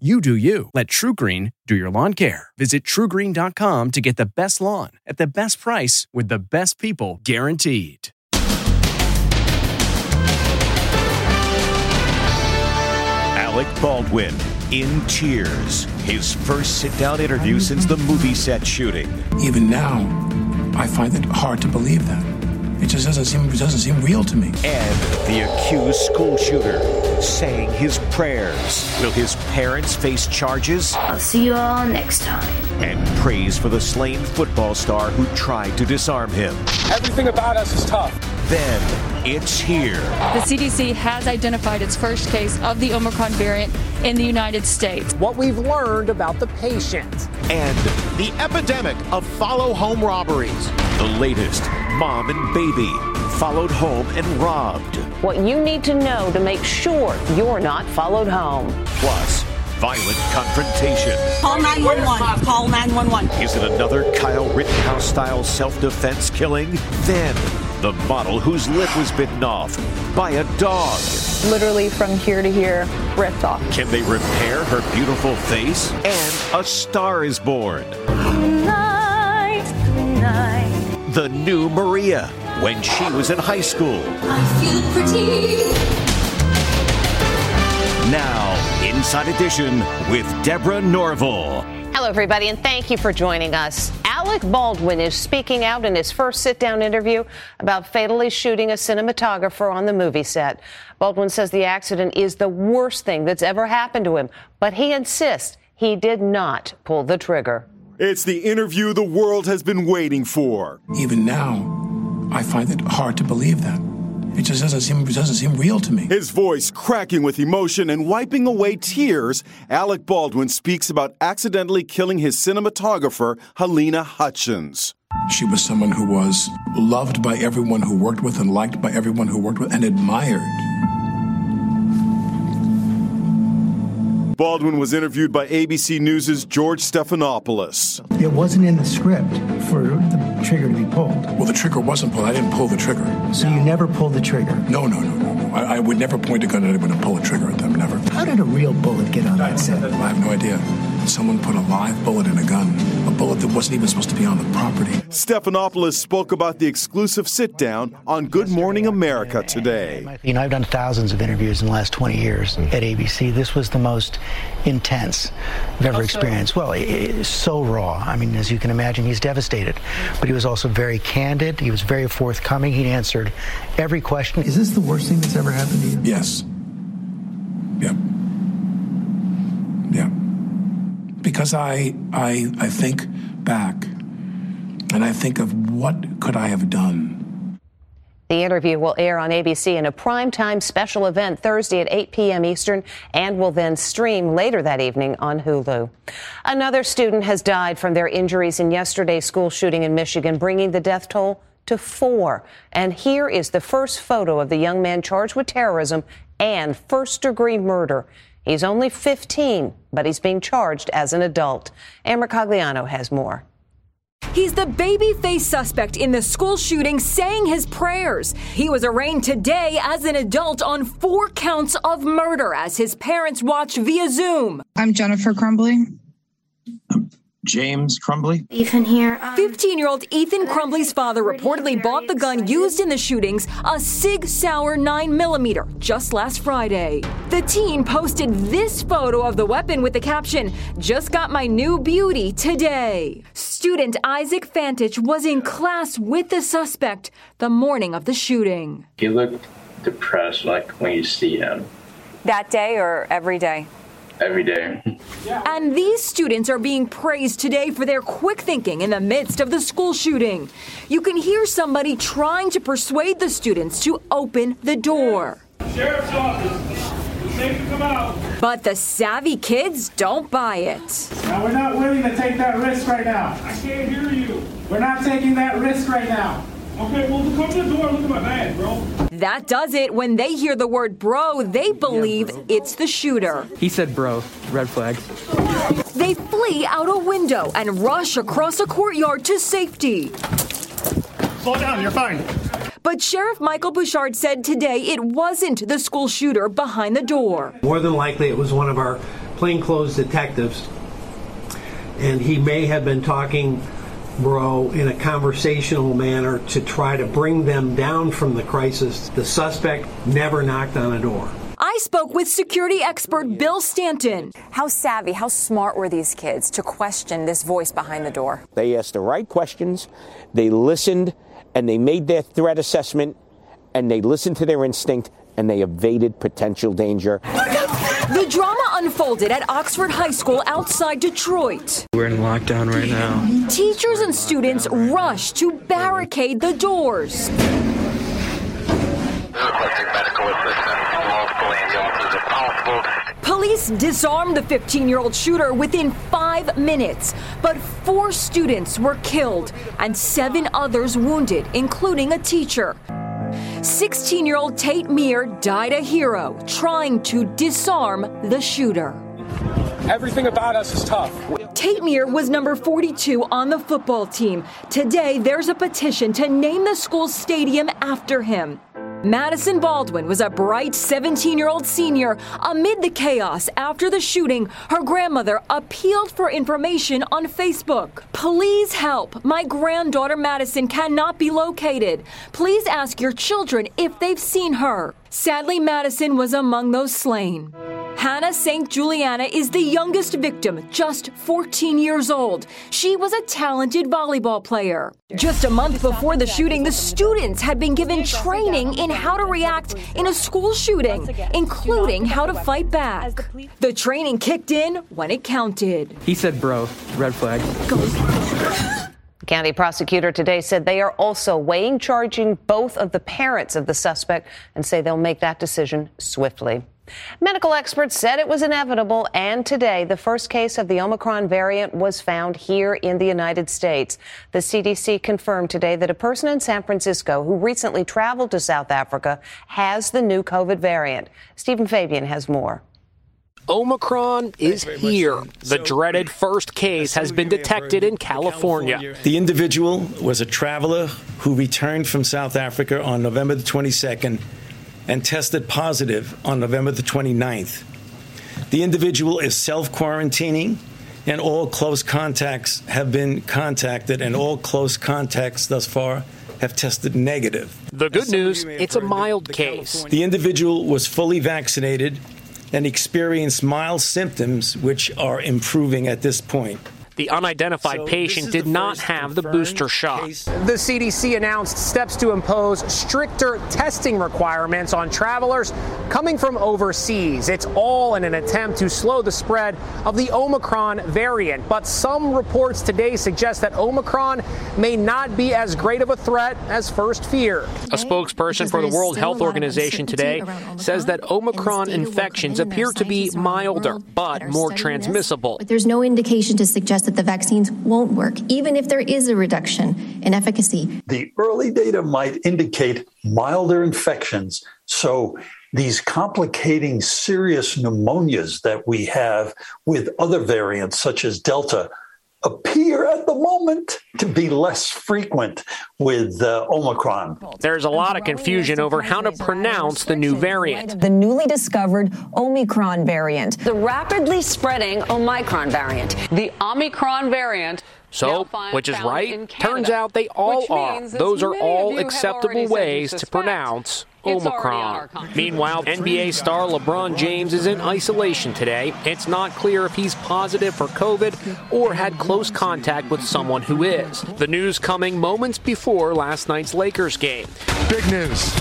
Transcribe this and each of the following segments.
You do you. Let TruGreen do your lawn care. Visit trugreen.com to get the best lawn at the best price with the best people guaranteed. Alec Baldwin in tears. His first sit down interview since the movie set shooting. Even now, I find it hard to believe that. It just doesn't seem it doesn't seem real to me. And the accused school shooter saying his prayers. Will his parents face charges? I'll see you all next time. And praise for the slain football star who tried to disarm him. Everything about us is tough. Then it's here. The CDC has identified its first case of the Omicron variant in the United States. What we've learned about the patient. And the epidemic of follow home robberies. The latest mom and baby followed home and robbed. What you need to know to make sure you're not followed home. Plus, violent confrontation. Call 911. Call 911. Is it another Kyle Rittenhouse style self defense killing? Then, the model whose lip was bitten off by a dog. Literally from here to here, ripped off. Can they repair her beautiful face? And a star is born. Night, night. The new Maria when she was in high school. I feel pretty. Now, Inside Edition with Deborah Norville. Hello, everybody, and thank you for joining us. Alec Baldwin is speaking out in his first sit down interview about fatally shooting a cinematographer on the movie set. Baldwin says the accident is the worst thing that's ever happened to him, but he insists he did not pull the trigger. It's the interview the world has been waiting for. Even now, I find it hard to believe that. It just doesn't seem it doesn't seem real to me. His voice cracking with emotion and wiping away tears, Alec Baldwin speaks about accidentally killing his cinematographer, Halyna Hutchins. She was someone who was loved by everyone who worked with and liked by everyone who worked with and admired. Baldwin was interviewed by ABC News' George Stephanopoulos. It wasn't in the script for the trigger to be pulled. Well, the trigger wasn't pulled. I didn't pull the trigger. So you never pulled the trigger? No, no, no, no, no. I, I would never point a gun at anyone and pull a trigger at them. Never. How did a real bullet get on that set? I have no idea. Someone put a live bullet in a gun, a bullet that wasn't even supposed to be on the property. Stephanopoulos spoke about the exclusive sit down on Good Morning America today. You know, I've done thousands of interviews in the last 20 years at ABC. This was the most intense I've ever experienced. Well, it, it's so raw. I mean, as you can imagine, he's devastated. But he was also very candid. He was very forthcoming. He answered every question. Is this the worst thing that's ever happened to you? Yes. Yep. Yeah. Because I, I, I think back and I think of what could I have done. The interview will air on ABC in a primetime special event Thursday at 8 p.m. Eastern and will then stream later that evening on Hulu. Another student has died from their injuries in yesterday's school shooting in Michigan, bringing the death toll to four. And here is the first photo of the young man charged with terrorism and first degree murder. He's only 15, but he's being charged as an adult. Ann Mercogliano has more. He's the baby-faced suspect in the school shooting saying his prayers. He was arraigned today as an adult on four counts of murder as his parents watched via Zoom. I'm Jennifer Crumbley. James Crumbley. Ethan here. 15 year old Ethan Crumbley's father reportedly bought the gun used in the shootings, a Sig Sauer 9mm, just last Friday. The teen posted this photo of the weapon with the caption, Just got my new beauty today. Student Isaac Fantich was in class with the suspect the morning of the shooting. He looked depressed, like when you see him. That day or every day? Every day. And these students are being praised today for their quick thinking in the midst of the school shooting. You can hear somebody trying to persuade the students to open the door. Sheriff's office. It's safe to come out. But the savvy kids don't buy it. Now, we're not willing to take that risk right now. I can't hear you. We're not taking that risk right now. Okay, well, come to the door and look at my bag, bro. That does it. When they hear the word bro, they believe it's the shooter. He said bro, red flag. They flee out a window and rush across a courtyard to safety. Slow down, you're fine. But Sheriff Michael Bouchard said today it wasn't the school shooter behind the door. More than likely, it was one of our plainclothes detectives, and he may have been talking, bro, in a conversational manner to try to bring them down from the crisis. The suspect never knocked on a door. I spoke with security expert Bill Stanton. How savvy, how smart were these kids to question this voice behind the door? They asked the right questions, they listened, and they made their threat assessment, and they listened to their instinct, and they evaded potential danger. The drama unfolded at Oxford High School outside Detroit. We're in lockdown right now. Teachers and students rushed to barricade the doors. Police disarmed the 15 year old shooter within five minutes, but four students were killed and seven others wounded, including a teacher. 16 year old Tate Myre died a hero trying to disarm the shooter. Everything about us is tough. Tate Myre was number 42 on the football team. Today, there's a petition to name the school's stadium after him. Madison Baldwin was a bright 17 year old senior. Amid the chaos after the shooting, her grandmother appealed for information on Facebook. Please help. My granddaughter Madison cannot be located. Please ask your children if they've seen her. Sadly, Madison was among those slain. Hannah St. Juliana is the youngest victim, just 14 years old. She was a talented volleyball player. Just a month before the shooting, the students had been given training in how to react in a school shooting, including how to fight back. The training kicked in when it counted. He said bro, red flag. The county prosecutor today said they are also weighing charging both of the parents of the suspect and say they'll make that decision swiftly. Medical experts said it was inevitable, and today the first case of the Omicron variant was found here in the United States. The CDC confirmed today that a person in San Francisco who recently traveled to South Africa has the new COVID variant. Stephen Fabian has more. Omicron is here. The dreaded first case has been detected in California. The individual was a traveler who returned from South Africa on November the 22nd and tested positive on November the 29th. The individual is self quarantining, and all close contacts have been contacted, and all close contacts thus far have tested negative. The good news it's a mild case. The individual was fully vaccinated and experienced mild symptoms, which are improving at this point. The unidentified patient did not have the booster shot. The CDC announced steps to impose stricter testing requirements on travelers coming from overseas. It's all in an attempt to slow the spread of the Omicron variant. But some reports today suggest that Omicron may not be as great of a threat as first feared. A spokesperson for the World Health Organization today says that Omicron infections appear to be milder but more transmissible. But there's no indication to suggest that the vaccines won't work, even if there is a reduction in efficacy. The early data might indicate milder infections. So these complicating serious pneumonias that we have with other variants, such as Delta, appear at the moment to be less frequent with uh, Omicron. There's a lot of confusion over how to pronounce the new variant. The newly discovered Omicron variant. The rapidly spreading Omicron variant. The Omicron variant. So, which is right? Turns out they all are. Those are all acceptable ways to pronounce Omicron. Meanwhile, NBA star LeBron James is in isolation today. It's not clear if he's positive for COVID or had close contact with someone who is. The news coming moments before last night's Lakers game. Big news,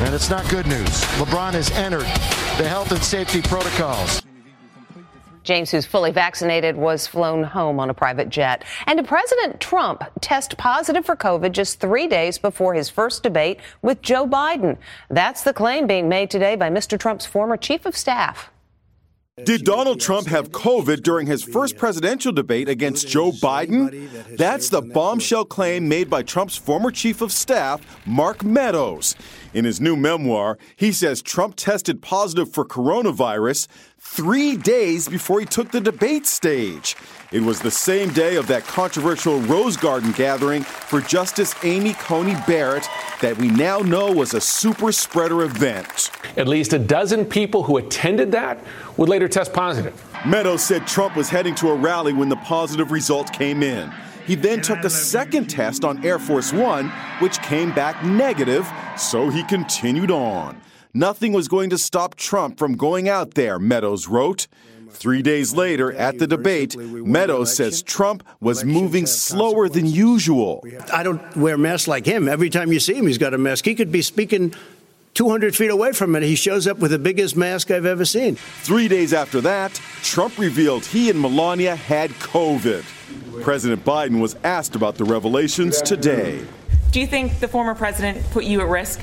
and it's not good news. LeBron has entered the health and safety protocols. James, who's fully vaccinated, was flown home on a private jet. And President Trump test positive for COVID just three days before his first debate with Joe Biden. That's the claim being made today by Mr. Trump's former chief of staff. Did Donald Trump have COVID during his first presidential debate against Joe Biden? That's the bombshell claim made by Trump's former chief of staff, Mark Meadows. In his new memoir, he says Trump tested positive for coronavirus three days before he took the debate stage. It was the same day of that controversial Rose Garden gathering for Justice Amy Coney Barrett that we now know was a super spreader event. At least a dozen people who attended that would later test positive. Meadows said Trump was heading to a rally when the positive result came in. He then took a second test on Air Force One, which came back negative, so he continued on. Nothing was going to stop Trump from going out there, Meadows wrote. Three days later, at the debate, Meadows says Trump was moving slower than usual. I don't wear masks like him. Every time you see him, he's got a mask. He could be speaking 200 feet away from it. He shows up with the biggest mask I've ever seen. Three days after that, Trump revealed he and Melania had COVID. President Biden was asked about the revelations today. Do you think the former president put you at risk?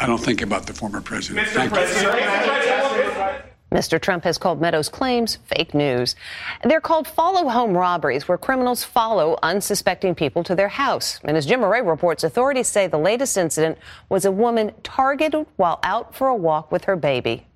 I don't think about the former president. Mr. President. Mr. Trump has called Meadows' claims fake news. They're called follow home robberies, where criminals follow unsuspecting people to their house. And as Jim Moret reports, authorities say the latest incident was a woman targeted while out for a walk with her baby.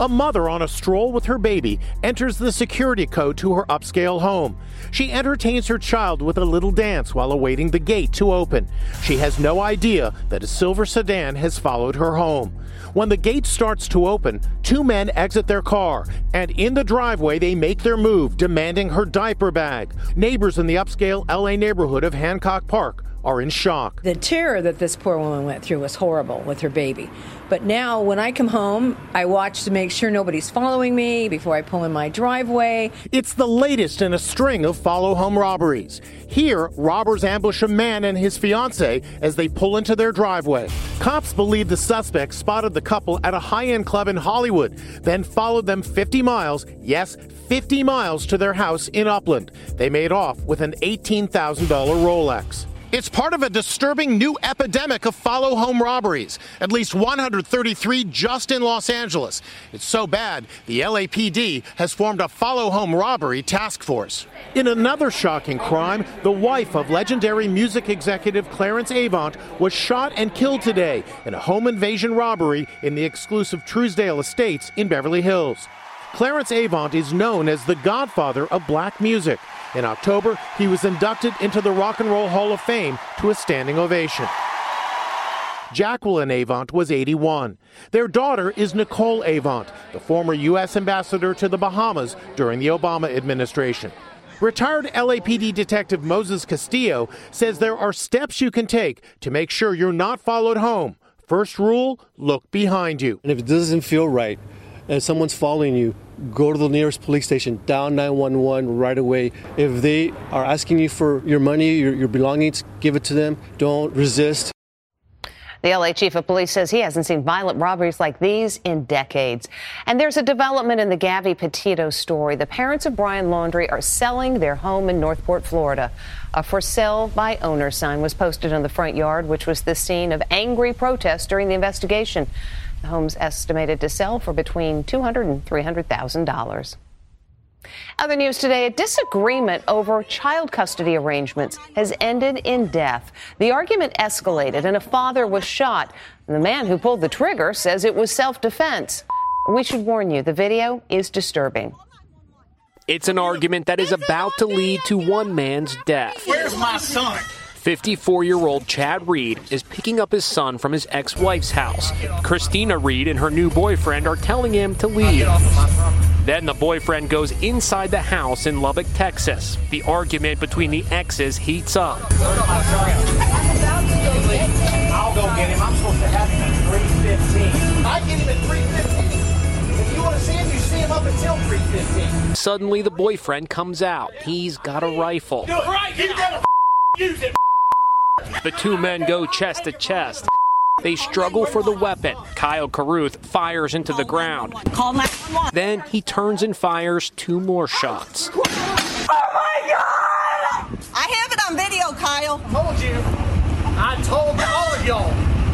A mother on a stroll with her baby enters the security code to her upscale home. She entertains her child with a little dance while awaiting the gate to open. She has no idea that a silver sedan has followed her home. When the gate starts to open, two men exit their car, and in the driveway they make their move, demanding her diaper bag. Neighbors in the upscale LA neighborhood of Hancock Park are in shock. The terror that this poor woman went through was horrible with her baby. But now, when I come home, I watch to make sure nobody's following me before I pull in my driveway. It's the latest in a string of follow home robberies. Here, robbers ambush a man and his fiancee as they pull into their driveway. Cops believe the suspects spotted the couple at a high end club in Hollywood, then followed them 50 miles, yes, 50 miles to their house in Upland. They made off with an $18,000 Rolex. It's part of a disturbing new epidemic of follow home robberies, at least 133 just in Los Angeles. It's so bad, the LAPD has formed a follow home robbery task force. In another shocking crime, the wife of legendary music executive Clarence Avant was shot and killed today in a home invasion robbery in the exclusive Trousdale Estates in Beverly Hills. Clarence Avant is known as the godfather of black music. In October, he was inducted into the Rock and Roll Hall of Fame to a standing ovation. Jacqueline Avant was 81. Their daughter is Nicole Avant, the former U.S. ambassador to the Bahamas during the Obama administration. Retired LAPD detective Moses Castillo says there are steps you can take to make sure you're not followed home. First rule look behind you. And if it doesn't feel right and someone's following you, go to the nearest police station, down 911 right away. If they are asking you for your money, your, your belongings, give it to them. Don't resist. The LA chief of police says he hasn't seen violent robberies like these in decades. And there's a development in the Gabby Petito story. The parents of Brian Laundrie are selling their home in Northport, Florida. A for sale by owner sign was posted on the front yard, which was the scene of angry protests during the investigation. The home's estimated to sell for between $200 and $300,000. Other news today a disagreement over child custody arrangements has ended in death. The argument escalated and a father was shot. The man who pulled the trigger says it was self defense. We should warn you, the video is disturbing. It's an argument that is about to lead to one man's death. Where's my son? 54 year old Chad Read is picking up his son from his ex wife's house. Christina Read and her new boyfriend are telling him to leave. Then the boyfriend goes inside the house in Lubbock, Texas. The argument between the exes heats up. I'll go get him. I'm supposed to have him at 315. I get him at 315. If you want to see him, you see him up until 315. Suddenly, the boyfriend comes out. He's got a rifle. The two men go chest to chest. They struggle for the weapon. Kyle Carruth fires into the ground. Call 911. Then he turns and fires two more shots. Oh my God! I have it on video, Kyle. I told you. I told all of y'all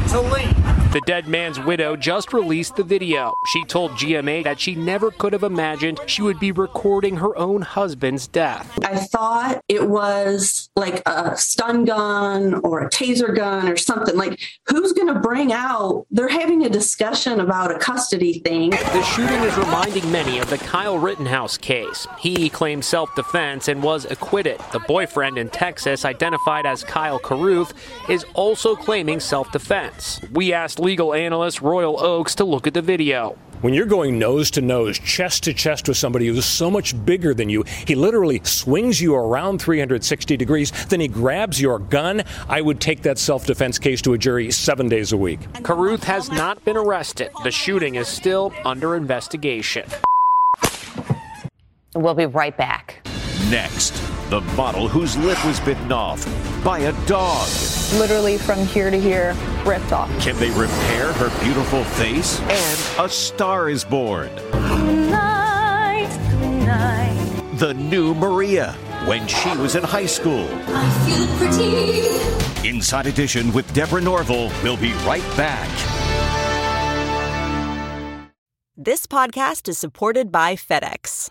to leave. The dead man's widow just released the video. She told GMA that she never could have imagined she would be recording her own husband's death. I thought it was like a stun gun or a taser gun or something. Like, who's going to bring out? They're having a discussion about a custody thing. The shooting is reminding many of the Kyle Rittenhouse case. He claimed self defense and was acquitted. The boyfriend in Texas, identified as Kyle Carruth, is also claiming self defense. We asked legal analyst Royal Oakes to look at the video. When you're going nose to nose, chest to chest with somebody who's so much bigger than you, he literally swings you around 360 degrees, then he grabs your gun. I would take that self defense case to a jury seven days a week. Carruth has not been arrested. The shooting is still under investigation. We'll be right back. Next, the model whose lip was bitten off by a dog. Literally from here to here, ripped off. Can they repair her beautiful face? And a star is born. Tonight, tonight. The new Maria when she was in high school. I feel pretty. Inside Edition with Deborah Norville. We'll be right back. This podcast is supported by FedEx.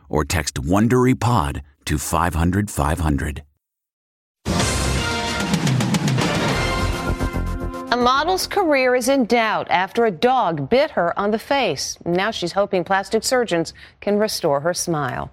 or text WonderyPod to 500 500. A model's career is in doubt after a dog bit her on the face. Now she's hoping plastic surgeons can restore her smile.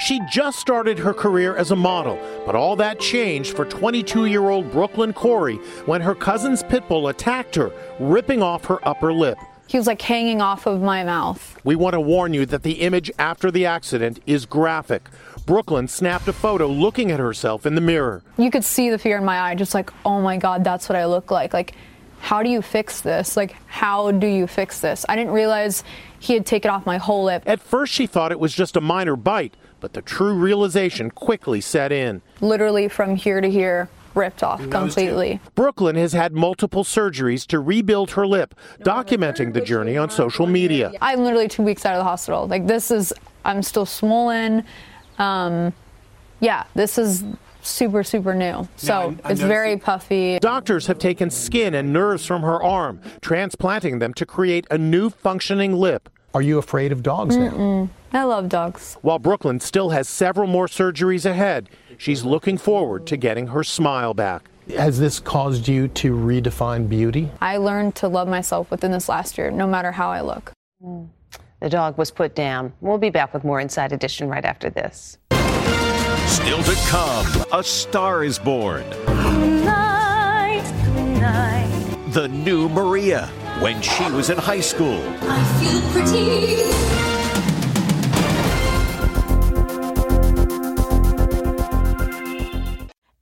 She just started her career as a model, but all that changed for 22 year old Brooklyn Corey when her cousin's pit bull attacked her, ripping off her upper lip. He was like hanging off of my mouth. We want to warn you that the image after the accident is graphic. Brooklyn snapped a photo looking at herself in the mirror. You could see the fear in my eye, just like, oh my God, that's what I look like. Like, how do you fix this? Like, how do you fix this? I didn't realize he had taken off my whole lip. At first, she thought it was just a minor bite, but the true realization quickly set in. Literally from here to here, ripped off completely. Brooklyn has had multiple surgeries to rebuild her lip, documenting the journey on social media. I'm literally two weeks out of the hospital. Like, this is, I'm still swollen. Um, yeah, this is super, super new. So it's very puffy. Doctors have taken skin and nerves from her arm, transplanting them to create a new functioning lip. Are you afraid of dogs now? Mm-mm. I love dogs. While Brooklyn still has several more surgeries ahead, she's looking forward to getting her smile back. Has this caused you to redefine beauty? I learned to love myself within this last year, no matter how I look. Mm. The dog was put down. We'll be back with more Inside Edition right after this. Still to come, a star is born. Tonight, tonight. The new Maria when she was in high school.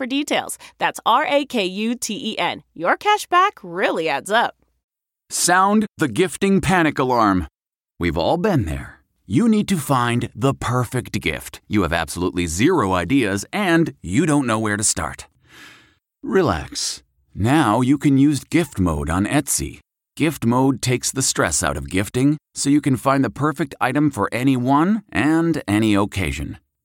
for details. That's R A K U T E N. Your cash back really adds up. Sound the gifting panic alarm. We've all been there. You need to find the perfect gift. You have absolutely zero ideas and you don't know where to start. Relax. Now you can use gift mode on Etsy. Gift mode takes the stress out of gifting so you can find the perfect item for anyone and any occasion.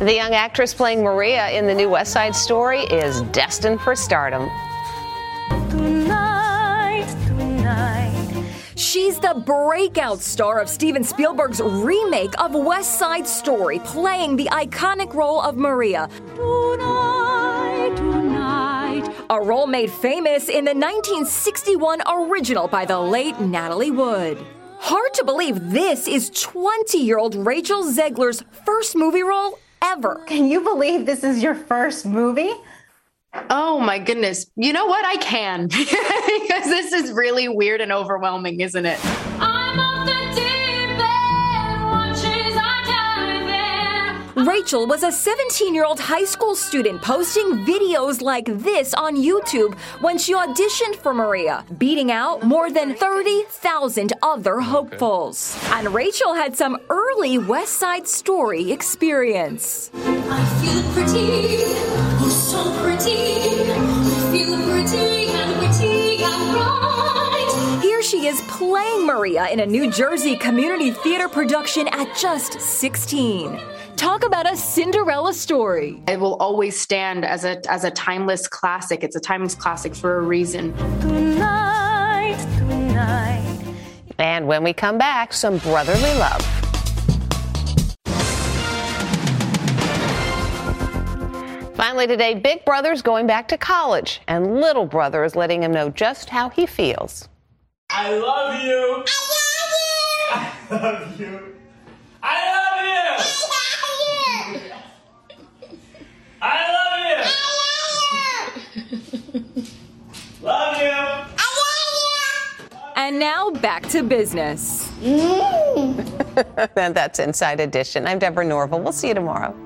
The young actress playing Maria in the new West Side Story is destined for stardom. Tonight, tonight. She's the breakout star of Steven Spielberg's remake of West Side Story, playing the iconic role of Maria. Tonight, tonight. A role made famous in the 1961 original by the late Natalie Wood. Hard to believe this is 20 year old Rachel Zegler's first movie role ever. Can you believe this is your first movie? Oh my goodness. You know what? I can because this is really weird and overwhelming, isn't it? Rachel was a 17 year old high school student posting videos like this on YouTube when she auditioned for Maria, beating out more than 30,000 other hopefuls. And Rachel had some early West Side Story experience. I feel pretty, oh so pretty. I feel pretty and witty and bright. Here she is playing Maria in a New Jersey community theater production at just 16. Talk about a Cinderella story. It will always stand as a as a timeless classic. It's a timeless classic for a reason. Tonight, tonight. And when we come back, some brotherly love. Finally, today, Big Brother's going back to college, and Little Brother is letting him know just how he feels. I love you. I love you. I love you. I love you. I love you. I love you. love you. I love you. And now back to business. Mm. and that's Inside Edition. I'm Deborah Norville. We'll see you tomorrow.